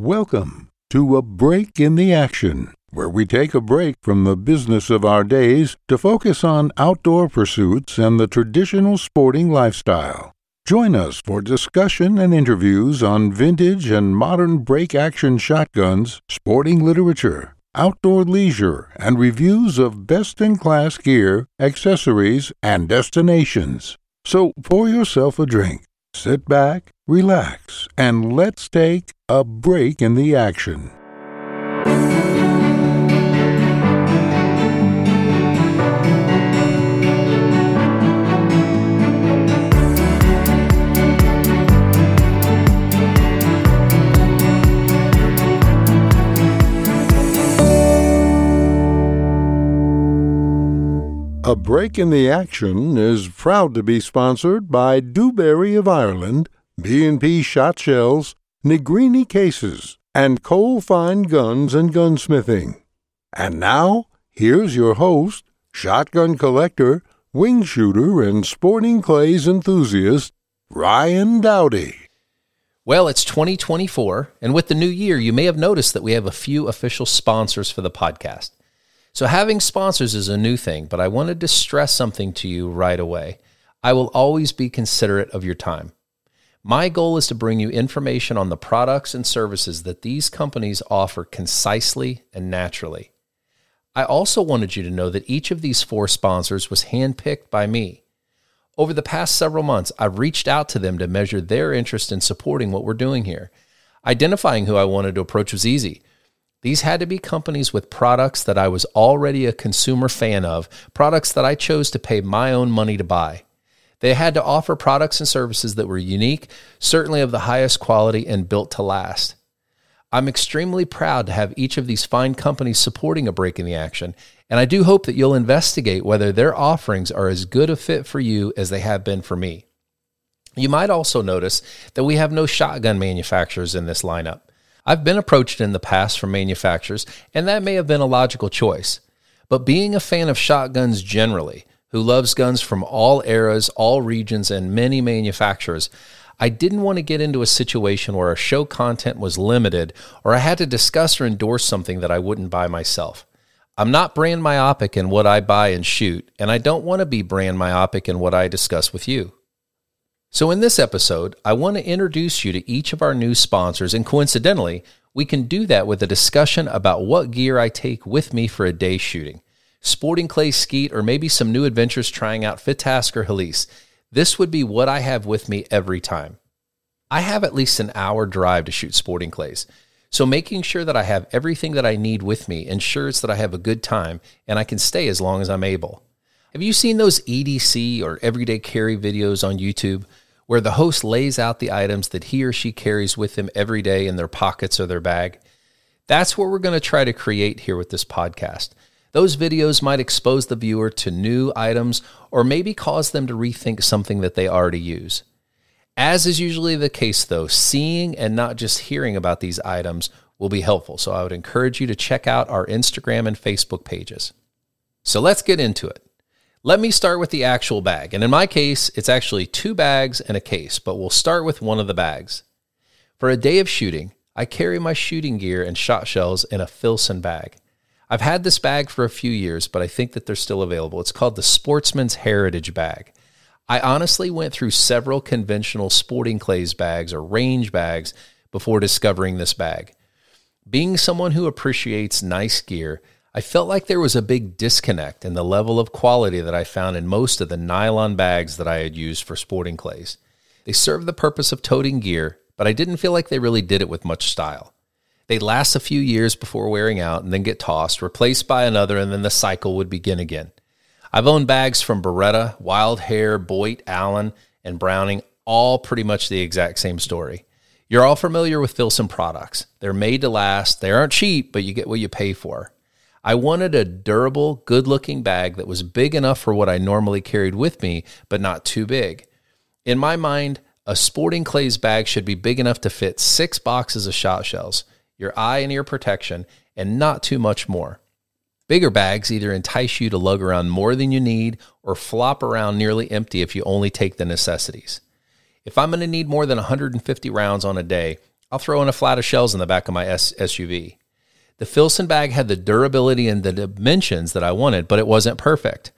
Welcome to A Break in the Action, where we take a break from the business of our days to focus on outdoor pursuits and the traditional sporting lifestyle. Join us for discussion and interviews on vintage and modern break action shotguns, sporting literature, outdoor leisure, and reviews of best in class gear, accessories, and destinations. So pour yourself a drink, sit back, relax, and let's take a break in the action. A Break in the Action is proud to be sponsored by Dubarry of Ireland, B&P Shot Shells, Negrini Cases, and Cole Fine Guns and Gunsmithing. And now, here's your host, shotgun collector, wing shooter, and sporting clays enthusiast, Ryan Dowdy. Well, it's 2024, and with the new year, you may have noticed that we have a few official sponsors for the podcast. So, having sponsors is a new thing, but I wanted to stress something to you right away. I will always be considerate of your time. My goal is to bring you information on the products and services that these companies offer concisely and naturally. I also wanted you to know that each of these four sponsors was handpicked by me. Over the past several months, I've reached out to them to measure their interest in supporting what we're doing here. Identifying who I wanted to approach was easy. These had to be companies with products that I was already a consumer fan of, products that I chose to pay my own money to buy. They had to offer products and services that were unique, certainly of the highest quality, and built to last. I'm extremely proud to have each of these fine companies supporting a break in the action, and I do hope that you'll investigate whether their offerings are as good a fit for you as they have been for me. You might also notice that we have no shotgun manufacturers in this lineup. I've been approached in the past from manufacturers, and that may have been a logical choice. But being a fan of shotguns generally, who loves guns from all eras, all regions, and many manufacturers, I didn't want to get into a situation where our show content was limited or I had to discuss or endorse something that I wouldn't buy myself. I'm not brand myopic in what I buy and shoot, and I don't want to be brand myopic in what I discuss with you. So, in this episode, I want to introduce you to each of our new sponsors, and coincidentally, we can do that with a discussion about what gear I take with me for a day shooting. Sporting clay skeet, or maybe some new adventures trying out FITASC or helice. This would be what I have with me every time. I have at least an hour drive to shoot sporting clays. So making sure that I have everything that I need with me ensures that I have a good time and I can stay as long as I'm able. Have you seen those EDC or everyday carry videos on YouTube where the host lays out the items that he or she carries with them every day in their pockets or their bag? That's what we're going to try to create here with this podcast. Those videos might expose the viewer to new items or maybe cause them to rethink something that they already use. As is usually the case, though, seeing and not just hearing about these items will be helpful. So I would encourage you to check out our Instagram and Facebook pages. So let's get into it. Let me start with the actual bag. And in my case, it's actually two bags and a case, but we'll start with one of the bags. For a day of shooting, I carry my shooting gear and shot shells in a Filson bag. I've had this bag for a few years, but I think that they're still available. It's called the Sportsman's Heritage Bag. I honestly went through several conventional sporting clays bags or range bags before discovering this bag. Being someone who appreciates nice gear, I felt like there was a big disconnect in the level of quality that I found in most of the nylon bags that I had used for sporting clays. They served the purpose of toting gear, but I didn't feel like they really did it with much style. They last a few years before wearing out and then get tossed, replaced by another, and then the cycle would begin again. I've owned bags from Beretta, Wild Hare, Boyt, Allen, and Browning, all pretty much the exact same story. You're all familiar with Filson products. They're made to last. They aren't cheap, but you get what you pay for. I wanted a durable, good looking bag that was big enough for what I normally carried with me, but not too big. In my mind, a sporting clays bag should be big enough to fit six boxes of shot shells, your eye and ear protection, and not too much more. Bigger bags either entice you to lug around more than you need or flop around nearly empty if you only take the necessities. If I'm going to need more than 150 rounds on a day, I'll throw in a flat of shells in the back of my SUV. The Filson bag had the durability and the dimensions that I wanted, but it wasn't perfect.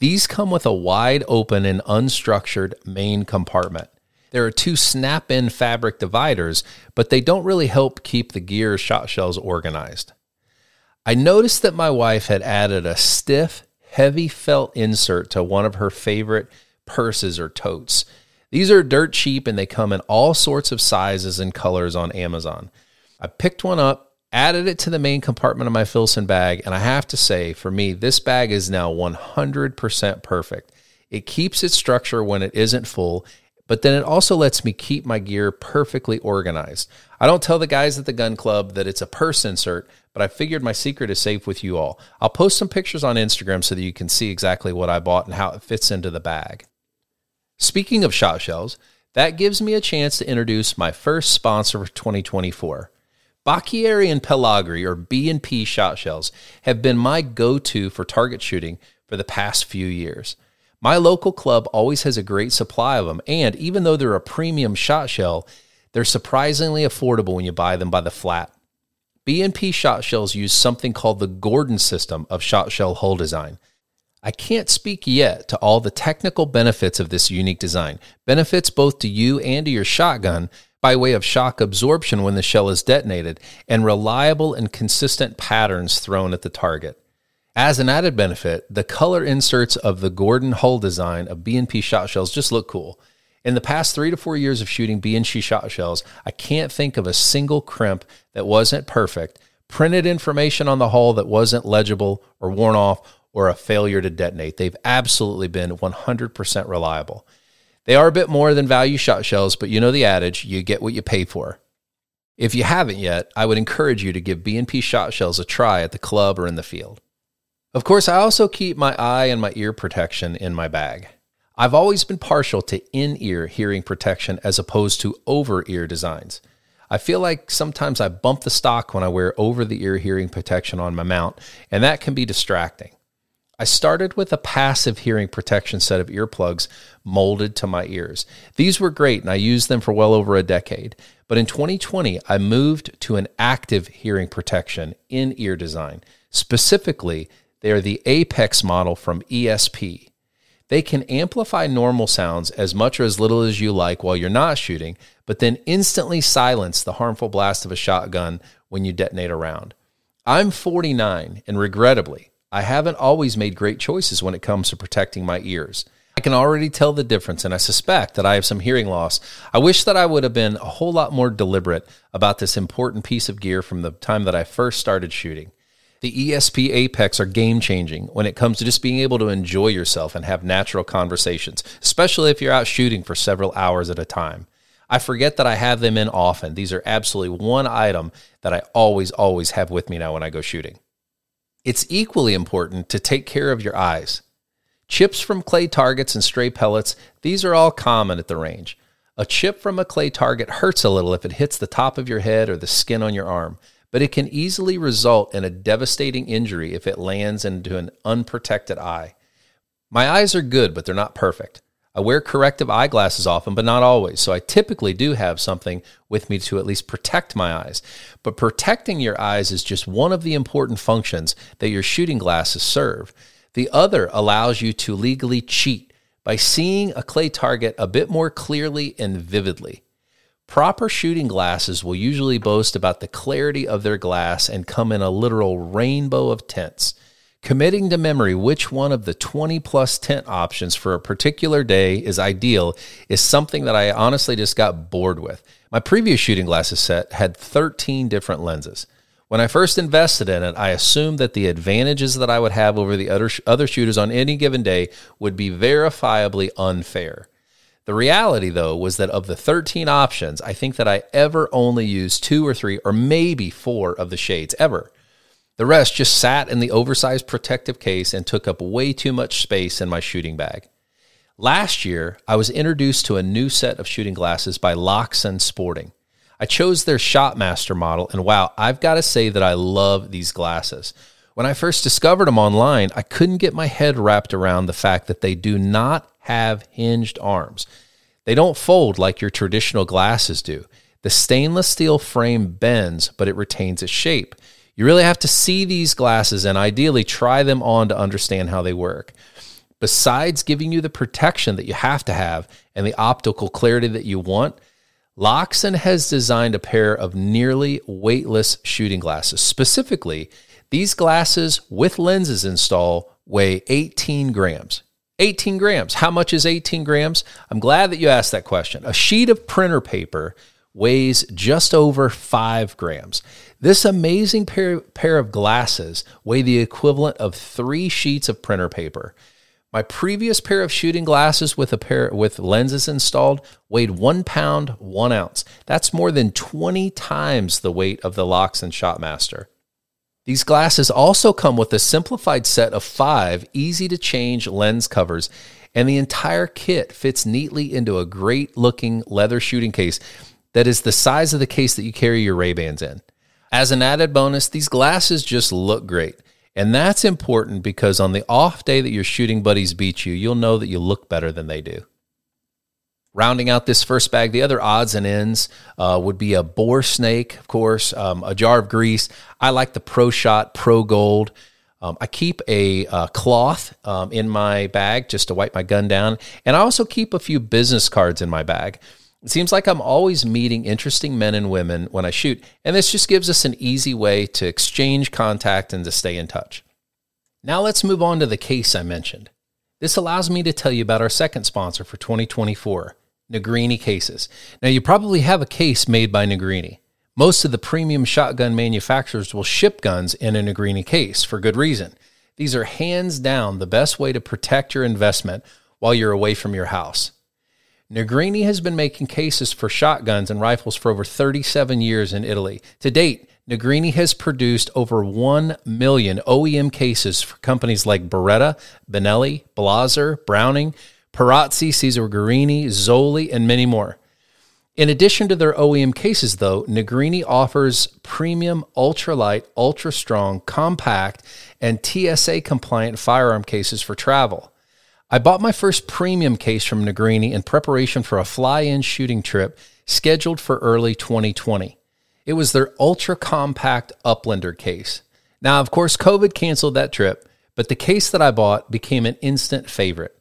These come with a wide open and unstructured main compartment. There are two snap in fabric dividers, but they don't really help keep the gear shot shells organized. I noticed that my wife had added a stiff, heavy felt insert to one of her favorite purses or totes. These are dirt cheap and they come in all sorts of sizes and colors on Amazon. I picked one up, added it to the main compartment of my Filson bag, and I have to say, for me, this bag is now 100% perfect. It keeps its structure when it isn't full, but then it also lets me keep my gear perfectly organized. I don't tell the guys at the gun club that it's a purse insert, but I figured my secret is safe with you all. I'll post some pictures on Instagram so that you can see exactly what I bought and how it fits into the bag. Speaking of shot shells, that gives me a chance to introduce my first sponsor for 2024. Baschieri and Pellagri, or B&P shot shells, have been my go-to for target shooting for the past few years. My local club always has a great supply of them, and even though they're a premium shot shell, they're surprisingly affordable when you buy them by the flat. B&P shot shells use something called the Gordon system of shot shell hull design. I can't speak yet to all the technical benefits of this unique design, benefits both to you and to your shotgun by way of shock absorption when the shell is detonated, and reliable and consistent patterns thrown at the target. As an added benefit, the color inserts of the Gordon hull design of B&P shot shells just look cool. In the past three to four years of shooting B&P shot shells, I can't think of a single crimp that wasn't perfect, printed information on the hull that wasn't legible or worn off, or a failure to detonate. They've absolutely been 100% reliable. They are a bit more than value shot shells, but you know the adage, you get what you pay for. If you haven't yet, I would encourage you to give B&P shot shells a try at the club or in the field. Of course, I also keep my eye and my ear protection in my bag. I've always been partial to in-ear hearing protection as opposed to over-ear designs. I feel like sometimes I bump the stock when I wear over the ear hearing protection on my mount, and that can be distracting. I started with a passive hearing protection set of earplugs molded to my ears. These were great and I used them for well over a decade. But in 2020, I moved to an active hearing protection in ear design. Specifically, they are the Apex model from ESP. They can amplify normal sounds as much or as little as you like while you're not shooting, but then instantly silence the harmful blast of a shotgun when you detonate a round. I'm 49, and regrettably, I haven't always made great choices when it comes to protecting my ears. I can already tell the difference, and I suspect that I have some hearing loss. I wish that I would have been a whole lot more deliberate about this important piece of gear from the time that I first started shooting. The ESP Apex are game changing when it comes to just being able to enjoy yourself and have natural conversations, especially if you're out shooting for several hours at a time. I forget that I have them in often. These are absolutely one item that I always, always have with me now when I go shooting. It's equally important to take care of your eyes. Chips from clay targets and stray pellets, these are all common at the range. A chip from a clay target hurts a little if it hits the top of your head or the skin on your arm, but it can easily result in a devastating injury if it lands into an unprotected eye. My eyes are good, but they're not perfect. I wear corrective eyeglasses often, but not always. So I typically do have something with me to at least protect my eyes. But protecting your eyes is just one of the important functions that your shooting glasses serve. The other allows you to legally cheat by seeing a clay target a bit more clearly and vividly. Proper shooting glasses will usually boast about the clarity of their glass and come in a literal rainbow of tints. Committing to memory which one of the 20 plus tint options for a particular day is ideal is something that I honestly just got bored with. My previous shooting glasses set had 13 different lenses. When I first invested in it, I assumed that the advantages that I would have over the other, other shooters on any given day would be verifiably unfair. The reality, though, was that of the 13 options, I think that I ever only used two or three or maybe four of the shades ever. The rest just sat in the oversized protective case and took up way too much space in my shooting bag. Last year, I was introduced to a new set of shooting glasses by Laksen Sporting. I chose their Shotmaster model, and wow, I've got to say that I love these glasses. When I first discovered them online, I couldn't get my head wrapped around the fact that they do not have hinged arms. They don't fold like your traditional glasses do. The stainless steel frame bends, but it retains its shape. You really have to see these glasses and ideally try them on to understand how they work. Besides giving you the protection that you have to have and the optical clarity that you want, Laksen has designed a pair of nearly weightless shooting glasses. Specifically, these glasses with lenses installed weigh 18 grams. 18 grams. How much is 18 grams? I'm glad that you asked that question. A sheet of printer paper weighs just over 5 grams. This amazing pair, pair of glasses weigh the equivalent of 3 sheets of printer paper. My previous pair of shooting glasses with a pair with lenses installed weighed one pound, one ounce. That's more than 20 times the weight of the Laksen Shotmaster. These glasses also come with a simplified set of five easy to change lens covers, and the entire kit fits neatly into a great looking leather shooting case that is the size of the case that you carry your Ray-Bans in. As an added bonus, these glasses just look great. And that's important because on the off day that your shooting buddies beat you, you'll know that you look better than they do. Rounding out this first bag, the other odds and ends uh, would be a bore snake, of course, um, a jar of grease. I like the Pro Shot Pro Gold. Um, I keep a uh, cloth um, in my bag just to wipe my gun down. And I also keep a few business cards in my bag. It seems like I'm always meeting interesting men and women when I shoot, and this just gives us an easy way to exchange contact and to stay in touch. Now let's move on to the case I mentioned. This allows me to tell you about our second sponsor for 2024, Negrini Cases. Now, you probably have a case made by Negrini. Most of the premium shotgun manufacturers will ship guns in a Negrini case for good reason. These are hands down the best way to protect your investment while you're away from your house. Negrini has been making cases for shotguns and rifles for over 37 years in Italy. To date, Negrini has produced over 1 million OEM cases for companies like Beretta, Benelli, Blaser, Browning, Perazzi, Cesare Guerini, Zoli, and many more. In addition to their OEM cases, though, Negrini offers premium, ultralight, ultra strong, compact, and TSA compliant firearm cases for travel. I bought my first premium case from Negrini in preparation for a fly in shooting trip scheduled for early 2020. It was their ultra compact Uplander case. Now, of course, COVID canceled that trip, but the case that I bought became an instant favorite.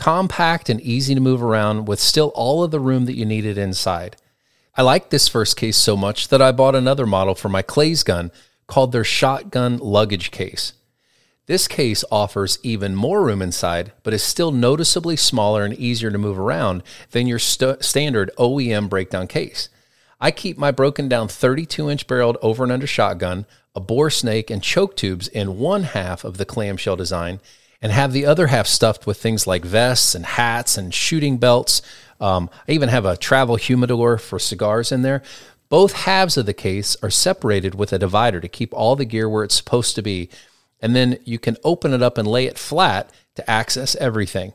Compact and easy to move around with still all of the room that you needed inside. I liked this first case so much that I bought another model for my Clays gun called their shotgun luggage case. This case offers even more room inside, but is still noticeably smaller and easier to move around than your st- standard OEM breakdown case. I keep my broken down 32 inch barreled over and under shotgun, a bore snake, and choke tubes in one half of the clamshell design, and have the other half stuffed with things like vests and hats and shooting belts. Um, I even have a travel humidor for cigars in there. Both halves of the case are separated with a divider to keep all the gear where it's supposed to be and then you can open it up and lay it flat to access everything.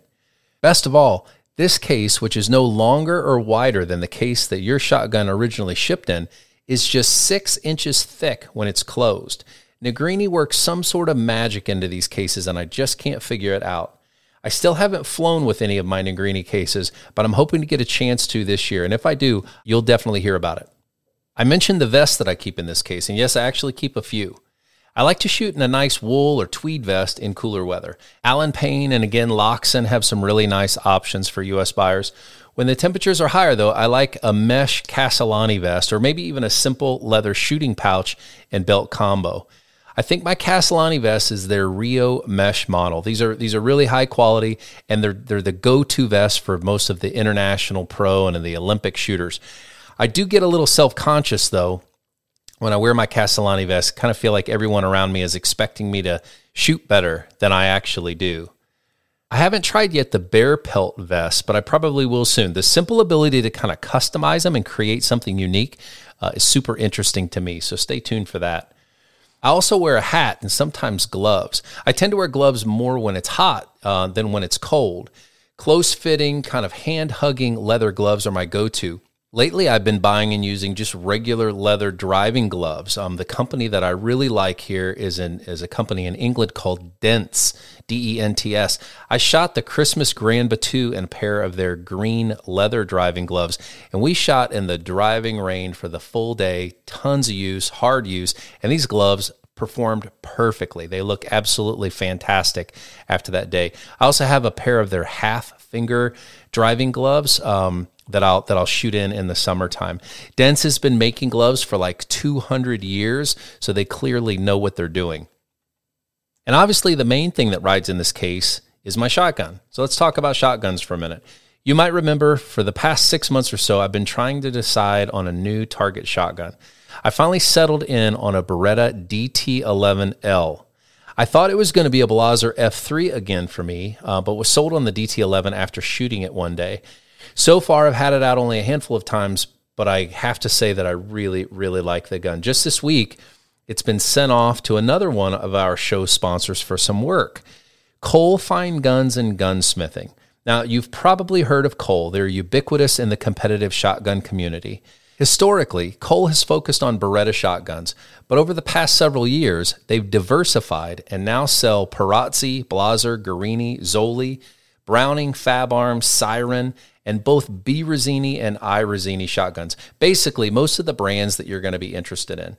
Best of all, this case, which is no longer or wider than the case that your shotgun originally shipped in, is just six inches thick when it's closed. Negrini works some sort of magic into these cases, and I just can't figure it out. I still haven't flown with any of my Negrini cases, but I'm hoping to get a chance to this year. And if I do, you'll definitely hear about it. I mentioned the vest that I keep in this case, and yes, I actually keep a few. I like to shoot in a nice wool or tweed vest in cooler weather. Alan Paine and again Laksen have some really nice options for US buyers. When the temperatures are higher, though, I like a mesh Castellani vest or maybe even a simple leather shooting pouch and belt combo. I think my Castellani vest is their Rio mesh model. These are these are really high quality and they're they're the go-to vest for most of the international pro and the Olympic shooters. I do get a little self-conscious though when I wear my Castellani vest, kind of feel like everyone around me is expecting me to shoot better than I actually do. I haven't tried yet the bear pelt vest, but I probably will soon. The simple ability to kind of customize them and create something unique uh, is super interesting to me, so stay tuned for that. I also wear a hat and sometimes gloves. I tend to wear gloves more when it's hot uh, than when it's cold. Close fitting, kind of hand hugging leather gloves are my go to. Lately, I've been buying and using just regular leather driving gloves. Um, the company that I really like here is in is a company in England called Dents, D E N T S. I shot the Christmas Grand Battue in a pair of their green leather driving gloves, and we shot in the driving rain for the full day. Tons of use, hard use, and these gloves performed perfectly. They look absolutely fantastic after that day. I also have a pair of their half finger driving gloves. Um, that I'll that I'll shoot in in the summertime. Dents has been making gloves for like 200 years, so they clearly know what they're doing. And obviously the main thing that rides in this case is my shotgun. So let's talk about shotguns for a minute. You might remember for the past 6 months or so I've been trying to decide on a new target shotgun. I finally settled in on a Beretta DT11L. I thought it was going to be a Blaser F3 again for me, uh, but was sold on the DT11 after shooting it one day. So far, I've had it out only a handful of times, but I have to say that I really, really like the gun. Just this week, it's been sent off to another one of our show sponsors for some work Cole Fine Guns and Gunsmithing. Now, you've probably heard of Cole, they're ubiquitous in the competitive shotgun community. Historically, Cole has focused on Beretta shotguns, but over the past several years, they've diversified and now sell Perazzi, Blaser, Guerini, Zoli, Browning, Fab Arms, Syren, and both B Rizzini and I Rizzini shotguns. Basically, most of the brands that you're going to be interested in.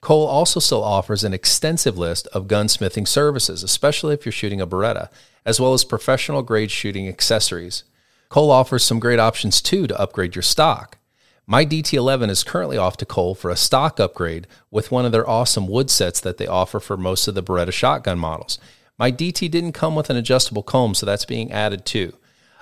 Cole also still offers an extensive list of gunsmithing services, especially if you're shooting a Beretta, as well as professional grade shooting accessories. Cole offers some great options too to upgrade your stock. My DT11 is currently off to Cole for a stock upgrade with one of their awesome wood sets that they offer for most of the Beretta shotgun models. My DT didn't come with an adjustable comb, so that's being added too.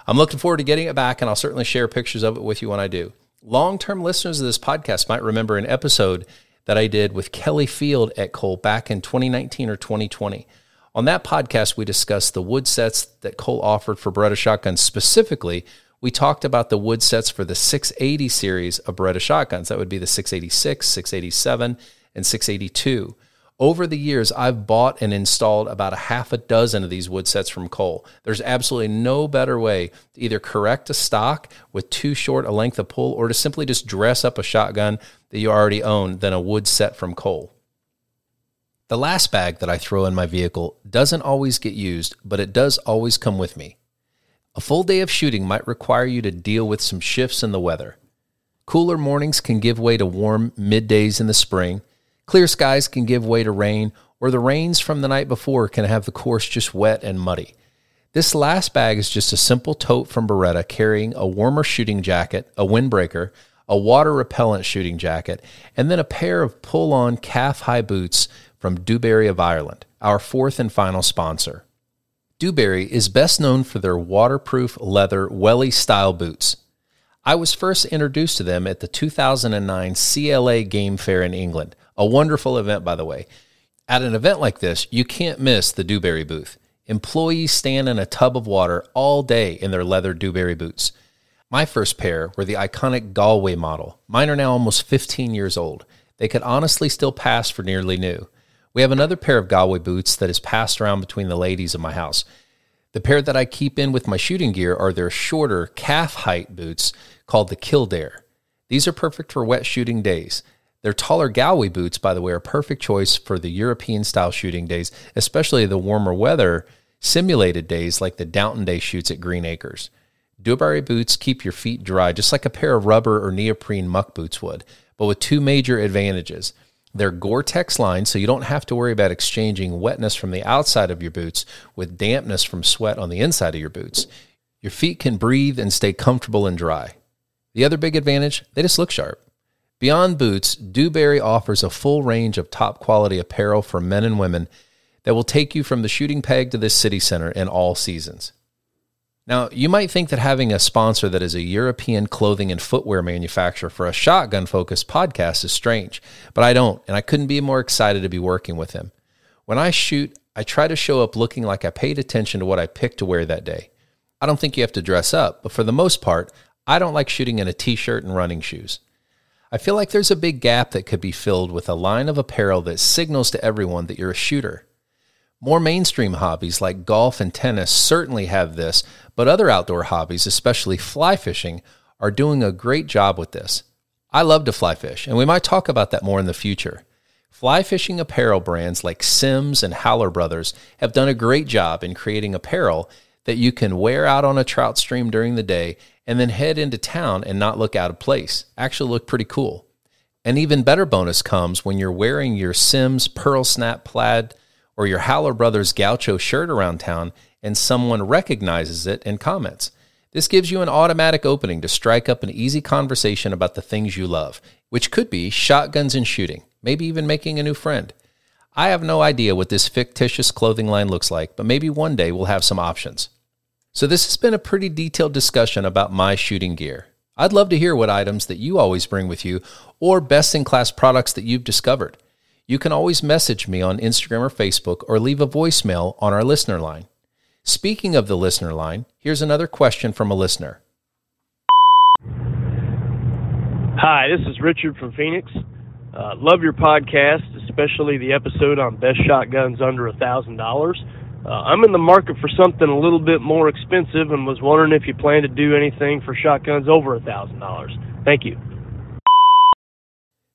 I'm looking forward to getting it back, and I'll certainly share pictures of it with you when I do. Long term listeners of this podcast might remember an episode that I did with Kelly Field at Cole back in 2019 or 2020. On that podcast, we discussed the wood sets that Cole offered for Beretta shotguns. Specifically, we talked about the wood sets for the 680 series of Beretta shotguns. That would be the 686, 687, and 682. Over the years, I've bought and installed about a half a dozen of these wood sets from Cole. There's absolutely no better way to either correct a stock with too short a length of pull or to simply just dress up a shotgun that you already own than a wood set from Cole. The last bag that I throw in my vehicle doesn't always get used, but it does always come with me. A full day of shooting might require you to deal with some shifts in the weather. Cooler mornings can give way to warm middays in the spring Clear skies can give way to rain, or the rains from the night before can have the course just wet and muddy. This last bag is just a simple tote from Beretta carrying a warmer shooting jacket, a windbreaker, a water repellent shooting jacket, and then a pair of pull on calf high boots from Dubarry of Ireland, our fourth and final sponsor. Dubarry is best known for their waterproof leather welly style boots. I was first introduced to them at the 2009 CLA Game Fair in England, a wonderful event, by the way. At an event like this, you can't miss the Dubarry booth. Employees stand in a tub of water all day in their leather Dubarry boots. My first pair were the iconic Galway model. Mine are now almost 15 years old. They could honestly still pass for nearly new. We have another pair of Galway boots that is passed around between the ladies of my house. The pair that I keep in with my shooting gear are their shorter calf height boots called the Kildare. These are perfect for wet shooting days. Their taller Galway boots, by the way, are a perfect choice for the European style shooting days, especially the warmer weather simulated days like the Downton Day shoots at Green Acres. Dubarry boots keep your feet dry just like a pair of rubber or neoprene muck boots would, but with two major advantages. They're Gore Tex lined, so you don't have to worry about exchanging wetness from the outside of your boots with dampness from sweat on the inside of your boots. Your feet can breathe and stay comfortable and dry. The other big advantage, they just look sharp. Beyond boots, Dubarry offers a full range of top quality apparel for men and women that will take you from the shooting peg to the city center in all seasons. Now, you might think that having a sponsor that is a European clothing and footwear manufacturer for a shotgun focused podcast is strange, but I don't, and I couldn't be more excited to be working with him. When I shoot, I try to show up looking like I paid attention to what I picked to wear that day. I don't think you have to dress up, but for the most part, I don't like shooting in a t shirt and running shoes. I feel like there's a big gap that could be filled with a line of apparel that signals to everyone that you're a shooter. More mainstream hobbies like golf and tennis certainly have this, but other outdoor hobbies, especially fly fishing, are doing a great job with this. I love to fly fish, and we might talk about that more in the future. Fly fishing apparel brands like Simms and Howler Brothers have done a great job in creating apparel that you can wear out on a trout stream during the day and then head into town and not look out of place. Actually, look pretty cool. An even better bonus comes when you're wearing your Simms Pearl Snap plaid or your Howler Brothers Gaucho shirt around town and someone recognizes it and comments. This gives you an automatic opening to strike up an easy conversation about the things you love, which could be shotguns and shooting, maybe even making a new friend. I have no idea what this fictitious clothing line looks like, but maybe one day we'll have some options. So, this has been a pretty detailed discussion about my shooting gear. I'd love to hear what items that you always bring with you or best in class products that you've discovered. You can always message me on Instagram or Facebook or leave a voicemail on our listener line. Speaking of the listener line, here's another question from a listener. Hi, this is Richard from Phoenix. Uh, love your podcast, especially the episode on best shotguns under a thousand dollars. Uh, I'm in the market for something a little bit more expensive and was wondering if you plan to do anything for shotguns over a thousand dollars. Thank you.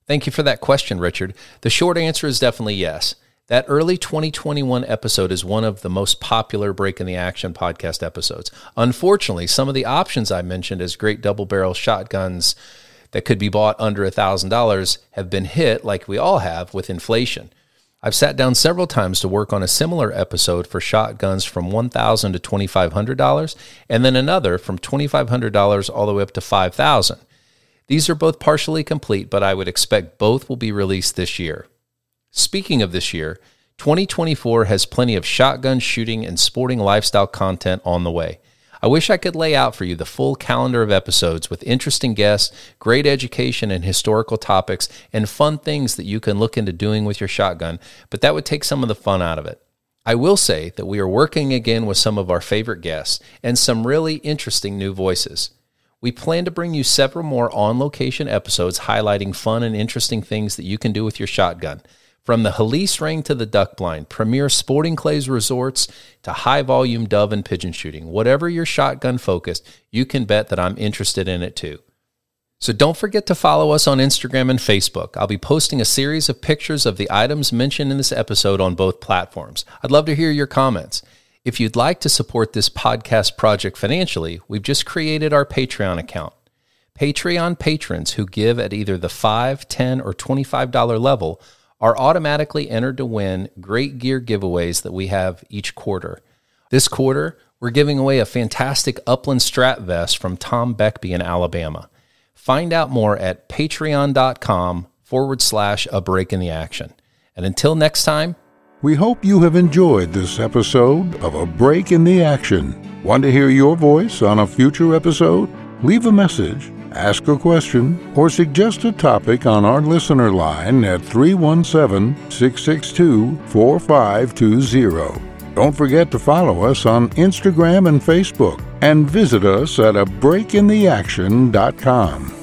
Thank you for that question, Richard. The short answer is definitely yes. That early 2021 episode is one of the most popular Break in the Action podcast episodes. Unfortunately, some of the options I mentioned as great double barrel shotguns that could be bought under $1,000 have been hit, like we all have, with inflation. I've sat down several times to work on a similar episode for shotguns from 1,000 to $2,500, and then another from $2,500 all the way up to 5,000. These are both partially complete, but I would expect both will be released this year. Speaking of this year, 2024 has plenty of shotgun shooting and sporting lifestyle content on the way. I wish I could lay out for you the full calendar of episodes with interesting guests, great education and historical topics, and fun things that you can look into doing with your shotgun, but that would take some of the fun out of it. I will say that we are working again with some of our favorite guests and some really interesting new voices. We plan to bring you several more on location episodes highlighting fun and interesting things that you can do with your shotgun. From the Helice ring to the duck blind, premier sporting clays resorts to high volume dove and pigeon shooting, whatever your shotgun focused, you can bet that I'm interested in it too. So don't forget to follow us on Instagram and Facebook. I'll be posting a series of pictures of the items mentioned in this episode on both platforms. I'd love to hear your comments. If you'd like to support this podcast project financially, we've just created our Patreon account. Patreon patrons who give at either the $5, 10 or $25 level are automatically entered to win great gear giveaways that we have each quarter. This quarter, we're giving away a fantastic Upland Strat vest from Tom Beckbe in Alabama. Find out more at patreon.com forward slash a break in the action. And until next time, we hope you have enjoyed this episode of A Break in the Action. Want to hear your voice on a future episode? Leave a message ask a question, or suggest a topic on our listener line at 317 662 4520. Don't forget to follow us on Instagram and Facebook and visit us at a breakintheaction.com.